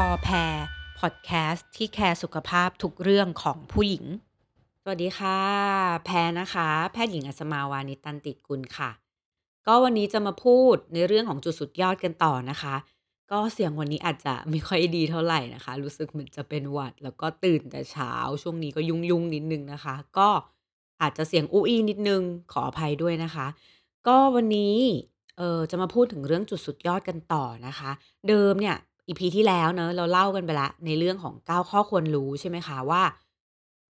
พอแพรพอดแคสต์ที่แคร์สุขภาพทุกเรื่องของผู้หญิง สวัสดีค่ะ แพรนะคะ แพทย์หญิงอัศมาวานิตันติกุลค่ะ ก็วันนี้จะมาพูดในเรื่องของจุดสุดยอดกันต่อนะคะ ก็เสียงวันนี้อาจจะไม่ค่อยดีเท่าไหร่นะคะ รู้สึกเหมือนจะเป็นหวัด แล้วก็ตื่นแต่เช้าช่วงนี้ก็ยุ่งๆนิดนึงนะคะ ก็อาจจะเสียงอู้อีนิดนึงขออภัยด้วยนะคะ ก็วันนี้เออจะมาพูดถึงเรื่องจุดสุดยอดกันต่อนะคะ เดิมเนี่ย อีพีที่แล้วเนาะเราเล่ากันไปแล้วในเรื่องของ9ข้อควรรู้ใช่ไหมคะว่า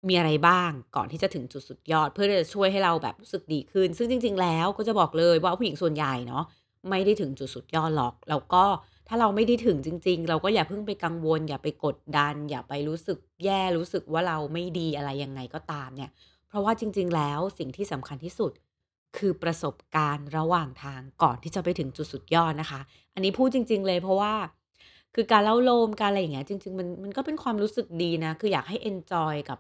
มีอะไรบ้างก่อนที่จะถึงจุดสุดยอด เพื่อจะช่วยให้เราแบบรู้สึกดีขึ้น ซึ่งจริง ๆ แล้วก็จะบอกเลยว่าผู้หญิงส่วนใหญ่เนาะไม่ได้ถึงจุดสุดยอดหรอก แล้วก็ถ้าเราไม่ได้ถึงจริง ๆ เราก็อย่าเพิ่งไปกังวล อย่าไปกดดัน อย่าไปรู้สึกแย่รู้สึกว่าเราไม่ดีอะไรยังไงก็ตามเนี่ย เพราะว่าจริง ๆ แล้วสิ่งที่สำคัญที่สุด คือประสบการณ์ระหว่างทางก่อนที่จะไปถึงจุดสุดยอดนะคะ อันนี้พูดจริง ๆ เลยเพราะว่า คือการเล้าโลม การอะไรอย่างเงี้ย จริง ๆ มัน มันก็เป็นความรู้สึกดีนะ คืออยากให้ enjoy กับ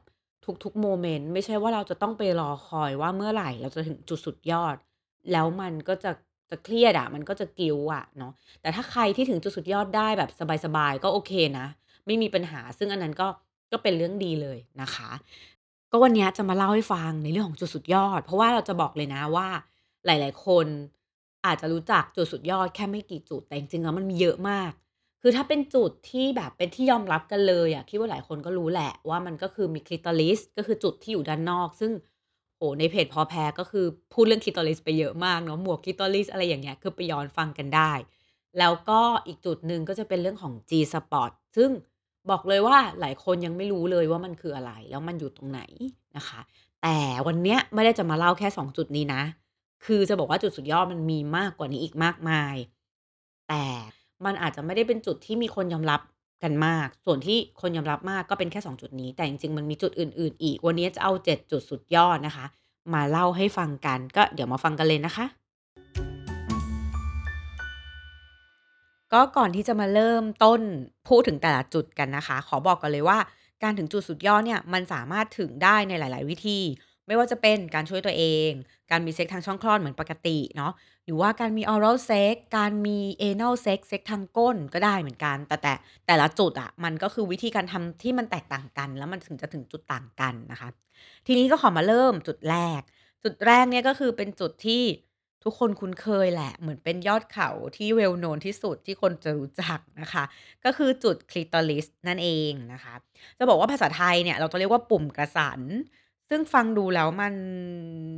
ทุก ๆ moment ไม่ใช่ว่าเราจะต้องไปรอคอยว่า เมื่อไหร่เราจะถึงจุดสุดยอด แล้วมันก็จะ จะเครียดอะ มันก็จะ guilt อะเนาะ แต่ถ้าใครที่ถึงจุดสุดยอดได้แบบสบาย ๆ ก็โอเคนะ ไม่มีปัญหา ซึ่งอันนั้นก็ ก็เป็นเรื่องดีเลยนะคะ ก็วันเนี้ยจะมาเล่าให้ฟังในเรื่องของจุดสุดยอด เพราะว่าเราจะบอกเลยนะว่า หลาย ๆ คนอาจจะรู้จักจุดสุดยอดแค่ไม่กี่จุด แต่จริง ๆ แล้วมันมีเยอะมาก คือถ้าเป็นจุดที่แบบเป็นที่ยอมรับกันเลยอะคิดว่าหลายคนก็รู้แหละว่ามันก็คือมี Clitoris ก็คือจุดที่อยู่ด้านนอก ซึ่ง โอ้ในเพจพอแพรก็คือพูดเรื่อง Clitoris ไปเยอะมากเนาะหมวก Clitoris อะไรอย่างเงี้ยคือไปย้อนฟังกันได้ แล้วก็อีกจุดหนึ่งก็จะเป็นเรื่องของ G-spot ซึ่งบอกเลยว่าหลายคนยังไม่รู้เลยว่ามันคืออะไร แล้วมันอยู่ตรงไหนนะคะ แต่วันเนี้ยไม่ได้จะมาเล่าแค่ 2 จุดนี้นะ คือจะบอกว่าจุดสุดยอดมันมีมากกว่านี้อีกมากมาย แต่ มันอาจจะไม่ได้เป็นจุดที่มีคนยอมรับกันมาก ส่วนที่คนยอมรับมากก็เป็นแค่2จุดนี้ แต่จริงๆ มันมีจุดอื่น ๆ อีก วันนี้จะเอา 7 จุดสุดยอดนะคะ มาเล่าให้ฟังกัน ก็เดี๋ยวมาฟังกันเลยนะคะ ก็ก่อนที่จะมาเริ่มต้นพูดถึงแต่ละจุดกันนะคะ ขอบอกก่อนเลยว่า การถึงจุดสุดยอดเนี่ย มันสามารถถึงได้ในหลาย ๆ วิธี ไม่ว่าจะเป็นการช่วยตัวเอง การมีเซ็กส์ทางช่องคลอดเหมือนปกติเนาะหรือว่าการมี Oral Sex กการมี Anal Sex เซ็กส์ทางก้นก็ได้เหมือนกัน แต่แต่แต่ละจุดอะมันก็คือวิธีการทำที่มันแตกต่างกัน แล้วมันถึงจะถึงจุดต่างกันนะคะ ทีนี้ก็ขอมาเริ่มจุดแรก จุดแรกเนี่ยก็คือเป็นจุดที่ทุกคนคุ้นเคยแหละ เหมือนเป็นยอดเขาที่ well known ที่สุดที่คนจะรู้จักนะคะ ก็คือจุด Clitoris นั่นเองนะคะ จะบอกว่าภาษาไทยเนี่ย เราจะเรียกว่าปุ่มกระสัน ซึ่งฟังดูแล้วมัน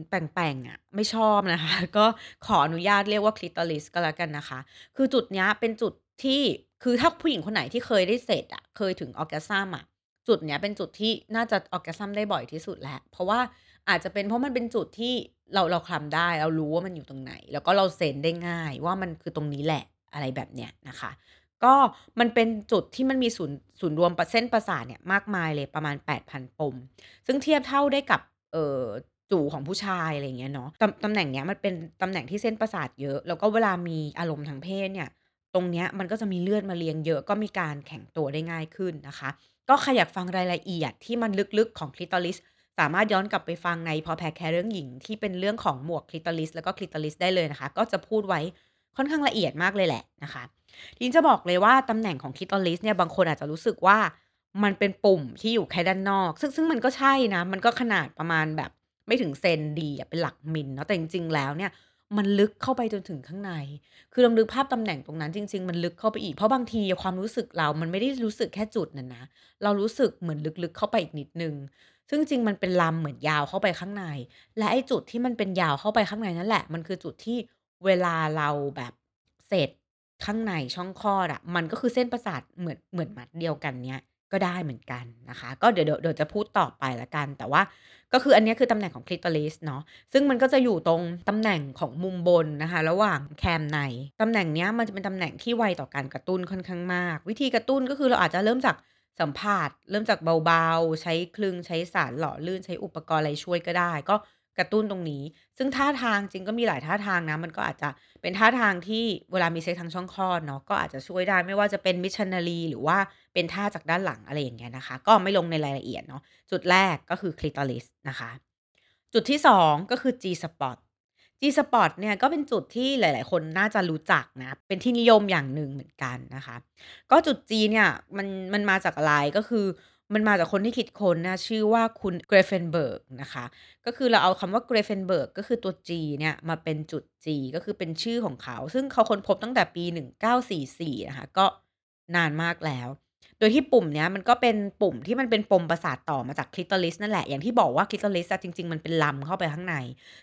แปลงๆอะไม่ชอบนะคะ ก็ขออนุญาตเรียกว่า Clitoris ก็แล้วกันนะคะ คือจุดเนี้ยเป็นจุดที่คือถ้าผู้หญิงคนไหนที่เคยได้เสร็จอะเคยถึง Orgasm อะจุดเนี้ยเป็นจุดที่น่าจะ Orgasm ได้บ่อยที่สุดแล้วเพราะว่าอาจจะเป็นเพราะมันเป็นจุดที่เราเราคลำได้ เรารู้ว่ามันอยู่ตรงไหน แล้วก็เราเซนได้ง่ายว่ามันคือตรงนี้แหละอะไรแบบเนี้ยนะคะ ก็มันเป็นจุดที่มันมีศูนย์ศูนย์รวมประเส้นประสาทเนี่ยมากมายเลยประมาณ 8,000 ปม ซึ่งเทียบเท่าได้กับเอ่อจู๋ของผู้ชายอะไรเงี้ยเนาะตำตำแหน่งเนี้ยมันเป็นตำแหน่งที่เส้นประสาทเยอะ แล้วก็เวลามีอารมณ์ทางเพศเนี่ย ตรงเนี้ยมันก็จะมีเลือดมาเลี้ยงเยอะก็มีการแข็งตัวได้ง่ายขึ้นนะคะ ก็ใครอยากฟังรายละเอียดที่มันลึกๆของ Clitoris สามารถย้อนกลับไปฟังในพอแพรแคร์เรื่องหญิงที่เป็นเรื่องของหมวก Clitoris แล้วก็ Clitoris ได้เลยนะคะ ก็จะพูดไว้ ค่อนข้างละเอียดมากเลยแหละนะคะทีนี้จะบอกเลยว่าตำแหน่งของ Clitoris เนี่ยบางคนอาจจะรู้สึกว่ามันเป็นปุ่มที่อยู่แค่ด้านนอก ซึ่งซึ่งมันก็ใช่นะ มันก็ขนาดประมาณแบบไม่ถึงเซนดีเป็นหลักมิลเนาะแต่จริงๆแล้วเนี่ยมันลึกเข้าไปจนถึงข้างใน คือลองนึกภาพตำแหน่งตรงนั้นจริง ๆ มันลึกเข้าไปอีก เพราะบางทีความรู้สึกเรา มันไม่ได้รู้สึกแค่จุดนั้นนะ เรารู้สึกเหมือนลึกๆเข้าไปอีกนิดนึง ซึ่งจริงมันเป็นลำเหมือนยาวเข้าไปข้างใน และไอ้จุดที่มันเป็นยาวเข้าไปข้างในนั่นแหละ มันคือจุดที่ เวลาเราแบบเสร็จข้างในช่องคลอดอะมันก็คือเส้นประสาทเหมือนเหมือนมัดเดียวกันเนี้ยก็ได้เหมือนกันนะคะ ก็เดี๋ยวเดี๋ยวเดี๋ยวจะพูดต่อไปล้วกัน แต่ว่าก็คืออันเนี้ยคือตำแหน่งของ Clitoris เนาะซึ่งมันก็จะอยู่ตรงตำแหน่งของมุมบนนะคะ ระหว่างแคมในตำแหน่งเนี้ยมันจะเป็นตำแหน่งที่ไวต่อการกระตุ้นค่อนข้างมาก วิธีกระตุ้นก็คือเราอาจจะเริ่มจากสัมผัสเริ่มจากเบาๆ ใช้คลึงใช้สารหล่อลื่นใช้อุปกรณ์อะไรช่วยก็ได้ ก็ กระตุ้นตรงนี้ ซึ่งท่าทางจริงก็มีหลายท่าทางนะ มันก็อาจจะเป็นท่าทางที่เวลามีเซ็กส์ทางช่องคลอดเนาะ ก็อาจจะช่วยได้ไม่ว่าจะเป็น Missionary หรือว่าเป็นท่าจากด้านหลังอะไรอย่างเงี้ยนะคะ ก็ไม่ลงในรายละเอียดเนาะ จุดแรกก็คือ Clitoris นะคะ จุดที่ 2 ก็คือ G-spot G-spot เนี่ยก็เป็นจุดที่หลาย ๆ คนน่าจะรู้จักนะ เป็นที่นิยมอย่างหนึ่งเหมือนกันนะคะ ก็จุด G เนี่ยมันมันมาจากอะไรก็คือ มันมาจากคนที่คิดค้นนะชื่อว่าคุณ Grafenberg นะคะ ก็คือเราเอาคำว่า Grafenberg ก็คือตัว G เนี่ยมาเป็นจุด G ก็คือเป็นชื่อของเขา ซึ่งเขาค้นพบตั้งแต่ปี 1944 นะคะ ก็นานมากแล้ว โดยที่ปุ่มเนี้ยมันก็เป็นปุ่มที่มันเป็นปมประสาทต่อมาจาก Clitoris นั่นแหละ อย่างที่บอกว่า Clitoris อะจริงๆ มันเป็นลำเข้าไปข้างใน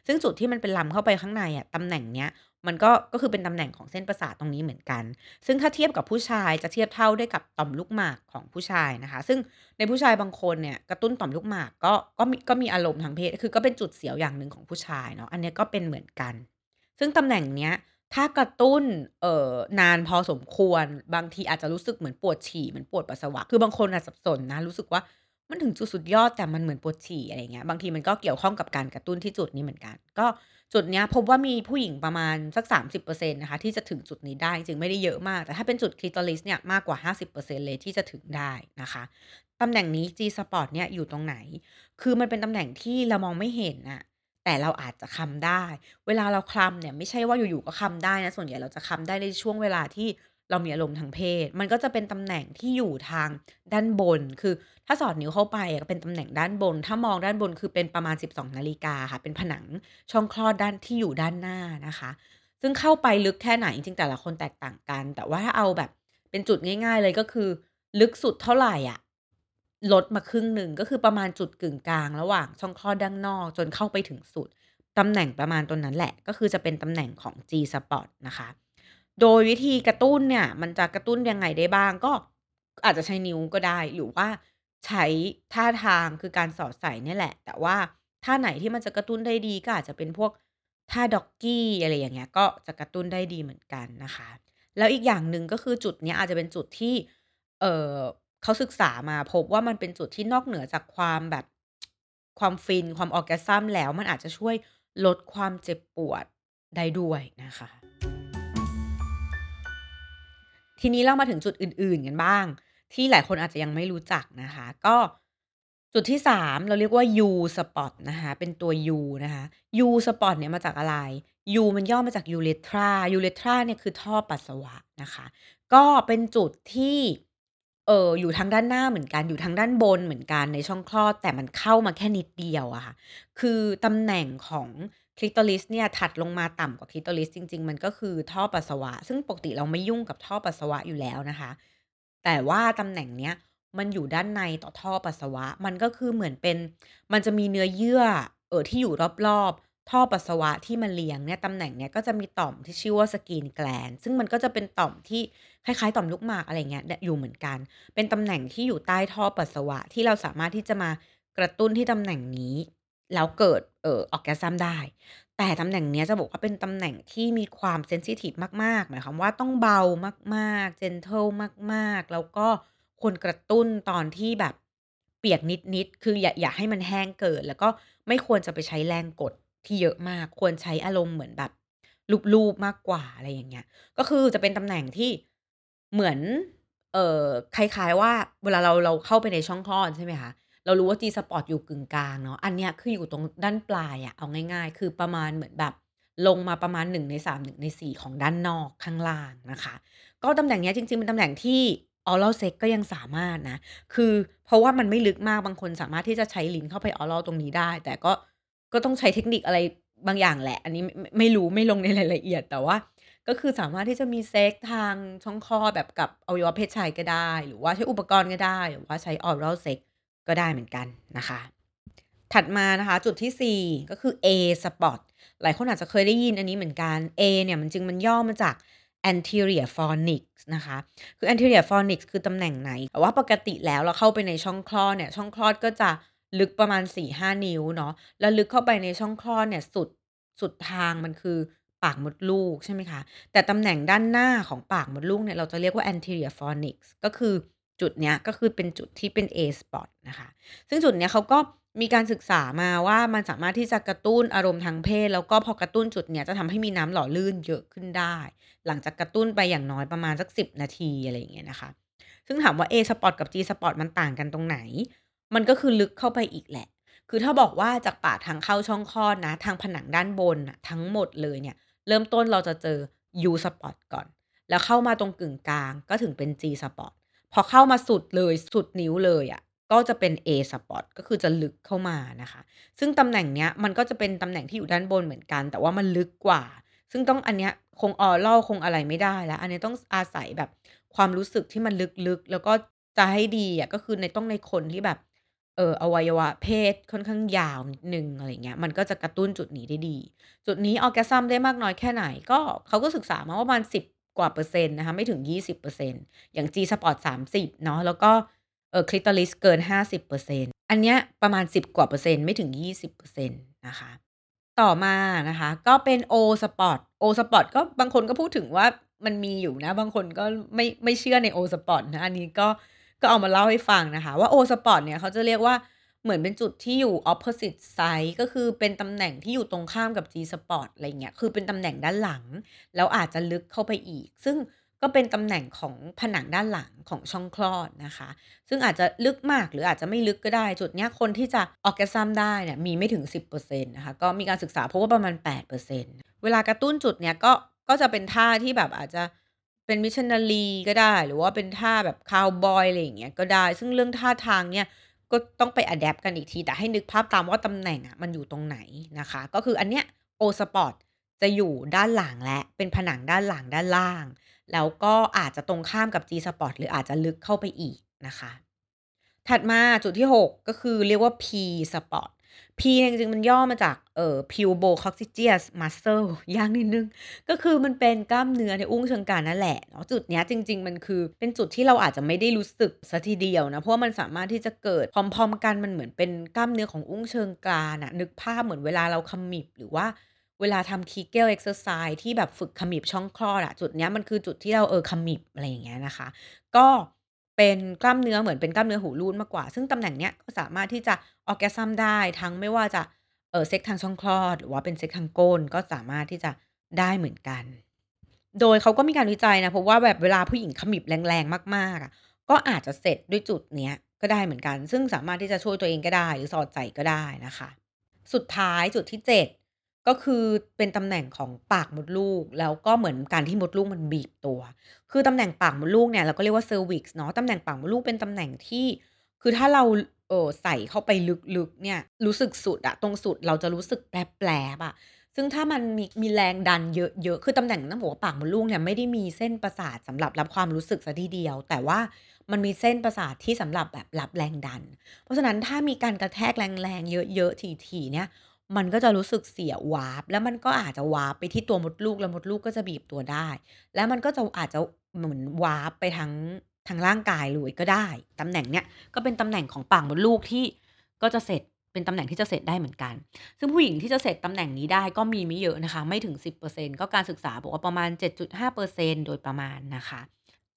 ซึ่งจุดที่มันเป็นลำเข้าไปข้างในอะตำแหน่งเนี้ย มันก็ก็คือเป็นตำแหน่งของเส้นประสาทตรงนี้เหมือนกัน ซึ่งถ้าเทียบกับผู้ชายจะเทียบเท่าได้กับต่อมลูกหมากของผู้ชายนะคะ ซึ่งในผู้ชายบางคนเนี่ยกระตุ้นต่อมลูกหมากก็ก็มีก็มีอารมณ์ทางเพศ คือก็เป็นจุดเสียวอย่างหนึ่งของผู้ชายเนาะ อันนี้ก็เป็นเหมือนกัน ซึ่งตำแหน่งเนี้ยถ้ากระตุ้นเอ่อนานพอสมควร บางทีอาจจะรู้สึกเหมือนปวดฉี่เหมือนปวดปัสสาวะ คือบางคนน่ะสับสนนะรู้สึกว่า มันถึงจุดสุดยอด แต่มันเหมือนปวดฉี่ อะไรเงี้ย บางทีมันก็เกี่ยวข้องกับการกระตุ้นที่จุดนี้เหมือนกัน ก็จุดเนี้ยพบว่ามีผู้หญิงประมาณสัก 30%นะคะ ที่จะถึงจุดนี้ได้ จริงๆไม่ได้เยอะมาก แต่ถ้าเป็นจุด Clitoris เนี่ยมากกว่า 50%เลยที่จะถึงได้นะคะตำแหน่งนี้ G-spot เนี่ยอยู่ตรงไหน คือมันเป็นตำแหน่งที่เรามองไม่เห็นนะแต่เราอาจจะคลำได้ เวลาเราคลำเนี่ยไม่ใช่ว่าอยู่ๆก็คลำได้นะ ส่วนใหญ่เราจะคลำได้ในช่วงเวลาที่ เรามีอารมณ์ทางเพศ มันก็จะเป็นตำแหน่งที่อยู่ทางด้านบน คือถ้าสอดนิ้วเข้าไปอะเป็นตำแหน่งด้านบน ถ้ามองด้านบนคือเป็นประมาณ 12 นาฬิกาค่ะ เป็นผนังช่องคลอดด้านที่อยู่ด้านหน้านะคะ ซึ่งเข้าไปลึกแค่ไหนจริงๆแต่ละคนแตกต่างกัน แต่ว่าถ้าเอาแบบเป็นจุดง่าย ๆ เลยก็คือ ลึกสุดเท่าไหร่อะลดมาครึ่งหนึ่งก็คือประมาณจุดกึ่งกลางระหว่างช่องคลอดด้านนอก จนเข้าไปถึงสุดตำแหน่งประมาณตรงนั้นแหละ ก็คือจะเป็นตำแหน่งของ G-spot นะคะ โดยวิธีกระตุ้นเนี่ย มันจะกระตุ้นยังไงได้บ้าง ก็อาจจะใช้นิ้วก็ได้ หรือว่าใช้ท่าทาง คือการสอดใส่เนี่ยแหละ แต่ว่าท่าไหนที่มันจะกระตุ้นได้ดี ก็อาจจะเป็นพวกท่า Doggy อะไรอย่างเงี้ย ก็จะกระตุ้นได้ดีเหมือนกันนะคะ แล้วอีกอย่างหนึ่งก็คือจุดเนี้ยอาจจะเป็นจุดที่ เอ่อ เขาศึกษามาพบว่ามันเป็นจุดที่นอกเหนือจากความแบบ ความฟิน ความ orgasm แล้ว มันอาจจะช่วยลดความเจ็บปวดได้ด้วยนะคะ ทีนี้เรามาถึงจุดอื่น ๆ กันบ้าง ที่หลายคนอาจจะยังไม่รู้จักนะคะ ก็จุดที่ 3 เราเรียกว่า U-spot นะคะเป็นตัว U นะคะ U-spot เนี่ยมาจากอะไร U มันย่อมาจาก Urethra Urethra เนี่ยคือท่อปัสสาวะนะคะ ก็เป็นจุดที่เอออยู่ทางด้านหน้าเหมือนกันอยู่ทางด้านบนเหมือนกันในช่องคลอด แต่มันเข้ามาแค่นิดเดียวอะค่ะ คือตำแหน่งของ Clitoris เนี่ยถัดลงมาต่ำกว่า Clitoris จริง ๆ มันก็คือท่อปัสสาวะ ซึ่งปกติเราไม่ยุ่งกับท่อปัสสาวะอยู่แล้วนะคะ แต่ว่าตำแหน่งเนี้ยมันอยู่ด้านในต่อท่อปัสสาวะ มันก็คือเหมือนเป็น มันจะมีเนื้อเยื่อเออที่อยู่รอบๆ ท่อปัสสาวะที่มันเลี้ยงเนี่ยตำแหน่งเนี้ยก็จะมีต่อมที่ชื่อว่า Skin gland ซึ่งมันก็จะเป็นต่อมที่คล้ายๆ ต่อมลูกหมากอะไรเงี้ยอยู่เหมือนกัน เป็นตำแหน่งที่อยู่ใต้ท่อปัสสาวะที่เราสามารถที่จะมากระตุ้นที่ตำแหน่งนี้ แล้วเกิดเอ่อ orgasm ได้ แต่ตำแหน่งเนี้ยจะบอกว่าเป็นตำแหน่งที่มีความเซนซิทิฟมากๆ หมายความว่าต้องเบามากๆ gentle มากๆ แล้วก็ควรกระตุ้นตอนที่แบบเปียกนิดๆ คืออย่าอย่าให้มันแห้งเกิน แล้วก็ไม่ควรจะไปใช้แรงกดที่เยอะมาก ควรใช้อารมณ์เหมือนแบบลูบๆมากกว่าอะไรอย่างเงี้ย ก็คือจะเป็นตำแหน่งที่เหมือน เอ่อคล้ายๆว่าเวลาเราเราเข้าไปในช่องคลอดใช่ไหมคะ เรารู้ว่า G-spot อยู่กึ่งกลางเนาะอันเนี้ยคืออยู่ตรงด้านปลายอะเอาง่าย ๆ คือประมาณเหมือนแบบลงมาประมาณ 1 ใน 3 1 ใน 4 ของด้านนอกข้างล่างนะคะ ก็ตำแหน่งเนี้ยจริง ๆ เป็นตำแหน่งที่ oral sex ก็ยังสามารถนะ คือเพราะว่ามันไม่ลึกมากบางคนสามารถที่จะใช้ลิ้นเข้าไป oral ตรงนี้ได้ แต่ก็ก็ต้องใช้เทคนิคอะไรบางอย่างแหละ อันนี้มไม่รู้ไม่ลงในรายละเอียดแต่ว่า ก็คือสามารถที่จะมีเซ็กทางช่องคอแบบกับอวัยวะเพศชายก็ได้ หรือว่าใช้อุปกรณ์ก็ได้ หรือว่าใช้ oral sex ก็ ก็ได้เหมือนกันนะคะ ถัดมานะคะจุดที่ 4 ก็คือ A-spot หลายคนอาจจะเคยได้ยินอันนี้เหมือนกัน A เนี่ยมันจริงมันย่อมาจาก anterior fornix นะคะ คือ anterior fornix คือตำแหน่งไหน แต่ว่าปกติแล้วเราเข้าไปในช่องคลอดเนี่ย ช่องคลอดก็จะลึกประมาณ 4-5 นิ้วเนาะ แล้วลึกเข้าไปในช่องคลอดเนี่ยสุดสุดทางมันคือปากมดลูกใช่ไหมคะ แต่ตำแหน่งด้านหน้าของปากมดลูกเนี่ยเราจะเรียกว่า anterior fornix ก็คือ จุดเนี้ยก็คือเป็นจุดที่เป็น A-spot นะคะ ซึ่งจุดเนี้ยเขาก็มีการศึกษามาว่ามันสามารถที่จะกระตุ้นอารมณ์ทางเพศ แล้วก็พอกระตุ้นจุดเนี้ยจะทำให้มีน้ำหล่อลื่นเยอะขึ้นได้ หลังจากกระตุ้นไปอย่างน้อยประมาณสัก 10 นาทีอะไรอย่างเงี้ยนะคะ ซึ่งถามว่า A-spot กับ G-spot มันต่างกันตรงไหน มันก็คือลึกเข้าไปอีกแหละ คือถ้าบอกว่าจากปากทางเข้าช่องคลอดนะ ทางผนังด้านบนน่ะทั้งหมดเลยเนี่ย เริ่มต้นเราจะเจอ U spot ก่อน แล้วเข้ามาตรงกึ่งกลางก็ถึงเป็น G spot พอเข้ามาสุดเลย สุดนิ้วเลยอะก็จะเป็น A spot ก็คือจะลึกเข้ามานะคะ ซึ่งตำแหน่งเนี้ยมันก็จะเป็นตำแหน่งที่อยู่ด้านบนเหมือนกัน แต่ว่ามันลึกกว่า ซึ่งต้องอันเนี้ยคง oral คงอะไรไม่ได้แล้ว อันนี้ต้องอาศัยแบบความรู้สึกที่มันลึกๆ แล้วก็จะให้ดีอะก็คือในต้องในคนที่แบบ เอ่ออวัยวะเพศค่อนข้างยาวนิดหนึ่งอะไรเงี้ย มันก็จะกระตุ้นจุดนี้ได้ดี จุดนี้ orgasm ได้มากน้อยแค่ไหนก็เขาก็ศึกษามาว่าประมาณ10 กว่าเปอร์เซ็นต์นะคะไม่ถึง 20%อย่าง G-spot 30เนาะแล้วก็เออ clitoris เกิน 50%อร์เซ็นต์อันเนี้ยประมาณ 10 กว่าเปอร์เซ็นต์ไม่ถึง 20%นต์นะคะต่อมานะคะก็เป็น O spot O spot ก็บางคนก็พูดถึงว่ามันมีอยู่นะ บางคนก็ไม่ไม่เชื่อใน O spot นะอันนี้ก็ก็เอามาเล่าให้ฟังนะคะ ว่า O spot เนี่ยเขาจะเรียกว่า เหมือนเป็นจุดที่อยู่ opposite side ก็คือเป็นตำแหน่งที่อยู่ตรงข้ามกับ G spot อะไรเงี้ย คือเป็นตำแหน่งด้านหลัง แล้วอาจจะลึกเข้าไปอีก ซึ่งก็เป็นตำแหน่งของผนังด้านหลังของช่องคลอดนะคะ ซึ่งอาจจะลึกมากหรืออาจจะไม่ลึกก็ได้ จุดนี้คนที่จะ orgasm ได้เนี่ยมีไม่ถึง 10%นต์นะคะก็มีการศึกษาพบว่าประมาณ 8%เวลากระตุ้นจุดเนี้ยก็ก็จะเป็นท่าที่แบบอาจจะเป็น missionary ก็ได้ หรือว่าเป็นท่าแบบคาวบอยอะไรอย่างเงี้ยก็ได้ ซึ่งเรื่องท่าทางเนี่ย ก็ต้องไป adapt กันอีกที แต่ให้นึกภาพตามว่าตำแหน่งอะมันอยู่ตรงไหนนะคะ ก็คืออันเนี้ย O spot จะอยู่ด้านหลังและเป็นผนังด้านหลังด้านล่าง แล้วก็อาจจะตรงข้ามกับ G spot หรืออาจจะลึกเข้าไปอีกนะคะ ถัดมาจุดที่ 6 ก็คือเรียกว่า P spot P เนี่ยจริงๆมันย่อมาจากเอ่อ pubococcygeus muscle ยากนิดนึง ก็คือมันเป็นกล้ามเนื้อในอุ้งเชิงกรานนั่นแหละเนาะจุดเนี้ยจริง ๆ มันคือเป็นจุดที่เราอาจจะไม่ได้รู้สึกเสียวทีเดียวนะ เพราะมันสามารถที่จะเกิดพร้อม ๆ กันมันเหมือนเป็นกล้ามเนื้อของอุ้งเชิงกรานน่ะนึกภาพเหมือนเวลาเราขมิบหรือว่าเวลาทำ Kegel exercise ที่แบบฝึกขมิบช่องคลอดอะจุดเนี้ยมันคือจุดที่เราเออขมิบอะไรอย่างเงี้ยนะคะ ก็เป็นกล้ามเนื้อเหมือนเป็นกล้ามเนื้อหูรูดมากกว่า ซึ่งตำแหน่งเนี้ยก็สามารถที่จะ orgasm ได้ทั้งไม่ว่าจะเออเซ็กทางช่องคลอด หรือว่าเป็นเซ็กทางก้นก็สามารถที่จะได้เหมือนกัน โดยเขาก็มีการวิจัยนะเพราะว่าแบบเวลาผู้หญิงขมิบแรงๆมากๆอะก็อาจจะเสร็จด้วยจุดเนี้ยก็ได้เหมือนกัน ซึ่งสามารถที่จะช่วยตัวเองก็ได้ หรือสอดใส่ก็ได้นะคะ สุดท้ายจุดที่ 7 ก็คือเป็นตำแหน่งของปากมดลูก แล้วก็เหมือนการที่มดลูกมันบีบตัว คือตำแหน่งปากมดลูกเนี่ยเราก็เรียกว่าเซอร์วิกซ์เนาะตำแหน่งปากมดลูกเป็นตำแหน่งที่ คือถ้าเราเออใส่เข้าไปลึกๆเนี่ยรู้สึกสุดอะตรงสุดเราจะรู้สึกแปลบๆอะซึ่งถ้ามันมีมีแรงดันเยอะๆคือตำแหน่งต้องบอกว่าปากมดลูกเนี่ยไม่ได้มีเส้นประสาทสำหรับรับความรู้สึกเสียทีเดียว แต่ว่ามันมีเส้นประสาทที่สำหรับแบบรับแรงดัน เพราะฉะนั้นถ้ามีการกระแทกแรงๆเยอะๆถี่ๆเนี่ยมันก็จะรู้สึกเสียววาบแล้วมันก็อาจจะวาร์ปไปที่ตัวมดลูกแล้วมดลูกก็จะบีบตัวได้ แล้วมันก็จะอาจจะเหมือนวาร์ปไปทั้ง ทั้งร่างกายเลยก็ได้ตำแหน่งเนี้ยก็เป็นตำแหน่งของปากมดลูกที่ก็จะเสร็จเป็นตำแหน่งที่จะเสร็จได้เหมือนกัน ซึ่งผู้หญิงที่จะเสร็จตำแหน่งนี้ได้ก็มีไม่เยอะนะคะ ไม่ถึง 10%ก็การศึกษาบอกว่าประมาณ 7.5%โดยประมาณนะคะ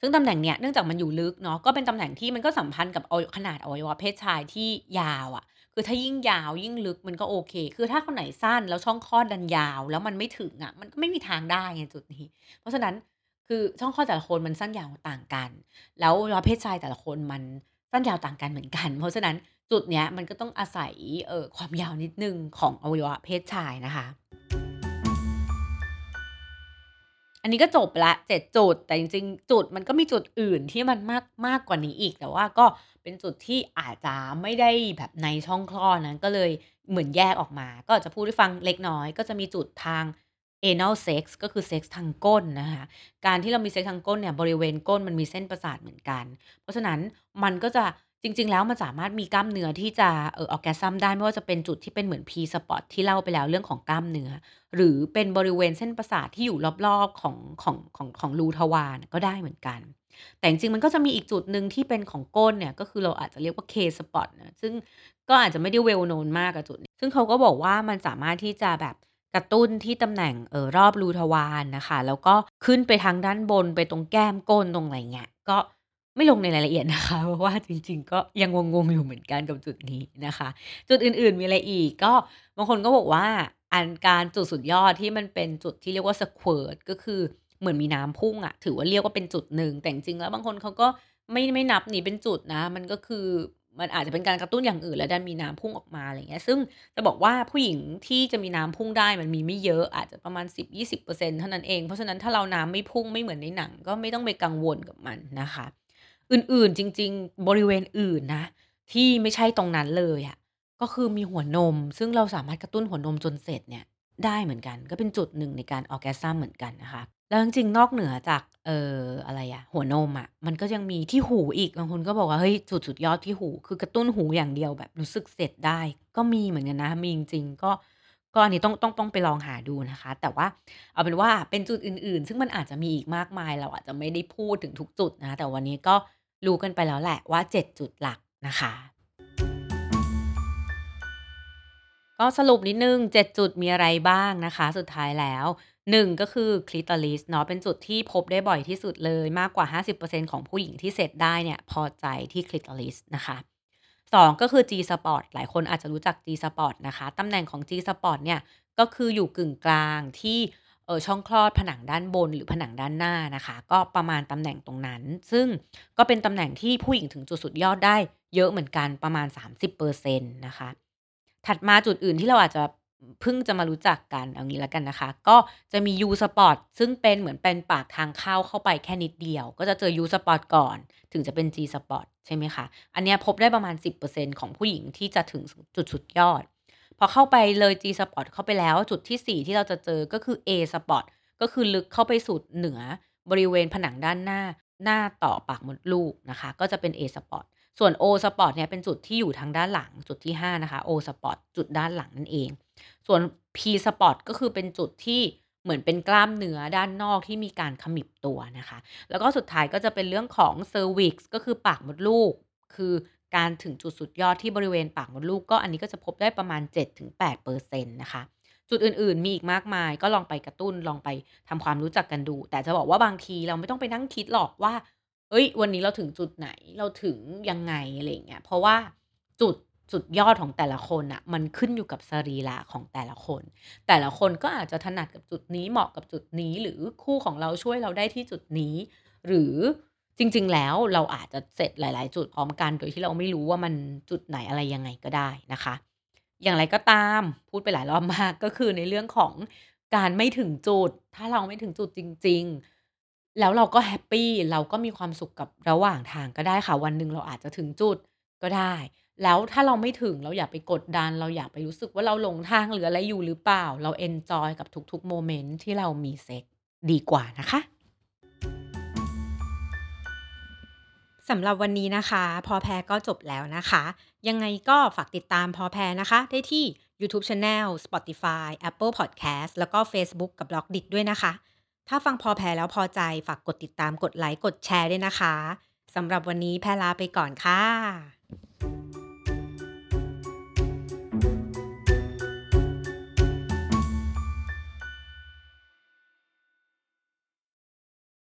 ซึ่งตำแหน่งเนี้ยเนื่องจากมันอยู่ลึกเนาะก็เป็นตำแหน่งที่มันก็สัมพันธ์กับอวัยขนาดอวัยวะเพศชายที่ยาวอะคือถ้ายิ่งยาวยิ่งลึกมันก็โอเค คือถ้าคนไหนสั้นแล้วช่องคลอดดันยาว แล้วมันไม่ถึงอะมันก็ไม่มีทางได้ไงจุดนี้ เพราะฉะนั้น คือช่องคลอดแต่ละคนมันสั้นยาวต่างกัน แล้วอวัยวะเพศชายแต่ละคนมันสั้นยาวต่างกันเหมือนกัน เพราะฉะนั้นจุดเนี้ยมันก็ต้องอาศัยเอ่อความยาวนิดนึงของอวัยวะเพศชายนะคะ อันนี้ก็จบไปแล้ว7จุด แต่จริงๆ จุดมันก็มีจุดอื่นที่มันมากมากกว่านี้อีก แต่ว่าก็เป็นจุดที่อาจจะไม่ได้แบบในช่องคลอดนะก็เลยเหมือนแยกออกมา ก็จะพูดให้ฟังเล็กน้อย ก็จะมีจุดทาง anal sex ก็คือเซ็กส์ทางก้นนะคะการที่เรามีเซ็กส์ทางก้นเนี่ยบริเวณก้นมันมีเส้นประสาทเหมือนกัน เพราะฉะนั้นมันก็จะจริง ๆ แล้วมันสามารถมีกล้ามเนื้อที่จะเอ่อ orgasm ได้ไม่ว่าจะเป็นจุดที่เป็นเหมือน P spot ที่เล่าไปแล้วเรื่องของกล้ามเนื้อ หรือเป็นบริเวณเส้นประสาทที่อยู่รอบๆของของของของรูทวารก็ได้เหมือนกัน แต่จริงๆมันก็จะมีอีกจุดหนึ่งที่เป็นของก้นเนี่ยก็คือเราอาจจะเรียกว่า K spot นะซึ่งก็อาจจะไม่ได้ well known มากกับจุดนี้ซึ่งเขาก็บอกว่ามันสามารถที่จะแบบ กระตุ้นที่ตำแหน่งเออรอบรูทวารนะคะ แล้วก็ขึ้นไปทางด้านบนไปตรงแก้มก้นตรงอะไรเงี้ยก็ไม่ลงในรายละเอียดนะคะ เพราะว่าจริง ๆ ก็ยังงงๆอยู่เหมือนกันกับจุดนี้นะคะ จุดอื่นๆมีอะไรอีกก็บางคนก็บอกว่าอันการจุดสุดยอดที่มันเป็นจุดที่เรียกว่า squirt ก็คือเหมือนมีน้ำพุ่งอะถือว่าเรียกว่าเป็นจุดหนึ่งแต่จริงแล้วบางคนเขาก็ไม่ไม่นับนี่เป็นจุดนะ มันก็คือ มันอาจจะเป็นการกระตุ้นอย่างอื่น แล้วดันมีน้ำพุ่งออกมาอะไรเงี้ย ซึ่งจะบอกว่าผู้หญิงที่จะมีน้ำพุ่งได้มันมีไม่เยอะอาจจะประมาณ 10-20%เปอร์เซ็นต์เท่านั้นเอง เพราะฉะนั้นถ้าเราน้ำไม่พุ่งไม่เหมือนในหนัง ก็ไม่ต้องไปกังวลกับมันนะคะ อื่นๆจริง ๆ บริเวณอื่นนะ ที่ไม่ใช่ตรงนั้นเลยอะก็คือมีหัวนม ซึ่งเราสามารถกระตุ้นหัวนมจนเสร็จเนี่ยได้เหมือนกัน ก็เป็นจุดหนึ่งในการ orgasm เหมือนกันนะคะ แล้วจริง ๆ นอกเหนือจาก เอ่อ อะไรอะ หัวนมอะ มันก็ยังมีที่หูอีก บางคนก็บอกว่า เฮ้ย จุดสุดยอดที่หู คือกระตุ้นหูอย่างเดียวแบบรู้สึกเสร็จได้ ก็มีเหมือนกันนะ มีจริง ๆ ก็ ก็อันนี้ต้อง ต้อง ต้องไปลองหาดูนะคะ แต่ว่าเอาเป็นว่า เป็นจุดอื่น ๆ ซึ่งมันอาจจะมีอีกมากมาย เราอาจจะไม่ได้พูดถึงทุกจุดนะ แต่วันนี้ก็รู้กันไปแล้วแหละว่า 7 จุดหลักนะคะ ก็สรุปนิดนึง7 จุดมีอะไรบ้างนะคะ สุดท้ายแล้ว 1ก็คือ Clitoris เนาะเป็นจุดที่พบได้บ่อยที่สุดเลยมากกว่า 50%ของผู้หญิงที่เสร็จได้เนี่ยพอใจที่ Clitoris นะคะ2ก็คือ G-spot หลายคนอาจจะรู้จัก G-spot นะคะตำแหน่งของ G-spot เนี่ยก็คืออยู่กึ่งกลางที่เออช่องคลอดผนังด้านบนหรือผนังด้านหน้านะคะ ก็ประมาณตำแหน่งตรงนั้น ซึ่งก็เป็นตำแหน่งที่ผู้หญิงถึงจุดสุดยอดได้เยอะเหมือนกันประมาณ 30%นต์นะคะถัดมาจุดอื่นที่เราอาจจะ เพิ่งจะมารู้จักกันเอางี้แล้วกันนะคะ ก็จะมี U Spot ซึ่งเป็นเหมือนเป็นปากทางเข้าเข้าไปแค่นิดเดียว ก็จะเจอ U Spot ก่อน ถึงจะเป็น G Spot ใช่ไหมคะ อันเนี้ยพบได้ประมาณ 10%ของผู้หญิงที่จะถึงจุดสุดยอด พอเข้าไปเลย G Spot เข้าไปแล้วจุดที่ 4 ที่เราจะเจอก็คือ A Spot ก็คือลึกเข้าไปสุดเหนือบริเวณผนังด้านหน้า หน้าต่อปากมดลูกนะคะ ก็จะเป็น A Spot ส่วน O Spot เนี่ยเป็นจุดที่อยู่ทางด้านหลังจุดที่ 5 นะคะ O Spot จุดด้านหลังนั่นเอง ส่วน P Spot ก็คือเป็นจุดที่เหมือนเป็นกล้ามเนื้อด้านนอกที่มีการขมิบตัวนะคะ แล้วก็สุดท้ายก็จะเป็นเรื่องของ Cervix ก็คือปากมดลูก คือการถึงจุดสุดยอดที่บริเวณปากมดลูกก็อันนี้ก็จะพบได้ประมาณ 7-8%นะคะ จุดอื่นๆ มีอีกมากมาย ก็ลองไปกระตุ้นลองไปทำความรู้จักกันดู แต่จะบอกว่าบางทีเราไม่ต้องไปนั่งคิดหรอกว่า เอ้ย วันนี้เราถึงจุดไหนเราถึงยังไงอะไรเงี้ยเพราะว่าจุดสุดยอดของแต่ละคนน่ะมันขึ้นอยู่กับสรีระของแต่ละคน แต่ละคนก็อาจจะถนัดกับจุดนี้เหมาะกับจุดนี้ หรือคู่ของเราช่วยเราได้ที่จุดนี้ หรือจริง ๆ แล้วเราอาจจะเสร็จหลาย ๆ จุดพร้อมกัน โดยที่เราไม่รู้ว่ามันจุดไหนอะไรยังไงก็ได้นะคะ อย่างไรก็ตามพูดไปหลายรอบมากก็คือในเรื่องของการไม่ถึงจุด ถ้าเราไม่ถึงจุดจริง ๆ แล้วเราก็ happy เราก็มีความสุขกับระหว่างทางก็ได้ค่ะ วันหนึ่งเราอาจจะถึงจุดก็ได้ แล้วถ้าเราไม่ถึงเราอย่าไปกดดัน เราอย่าไปรู้สึกว่าเราหลงทางหรืออะไรอยู่หรือเปล่า เรา enjoy กับทุกๆ moment ที่เรามีเซ็กซ์ดีกว่านะคะ สำหรับวันนี้นะคะ พอแพรก็จบแล้วนะคะ ยังไงก็ฝากติดตามพอแพรนะคะ ได้ที่ YouTube Channel Spotify Apple Podcast แล้วก็ Facebook กับ b ล็อกดิด้วยนะคะ ถ้าฟังพอแพรแล้วพอใจฝากกดติดตามกดไลค์กดแชร์ด้วยนะคะสำหรับวันนี้แพรลาไปก่อนค่ะ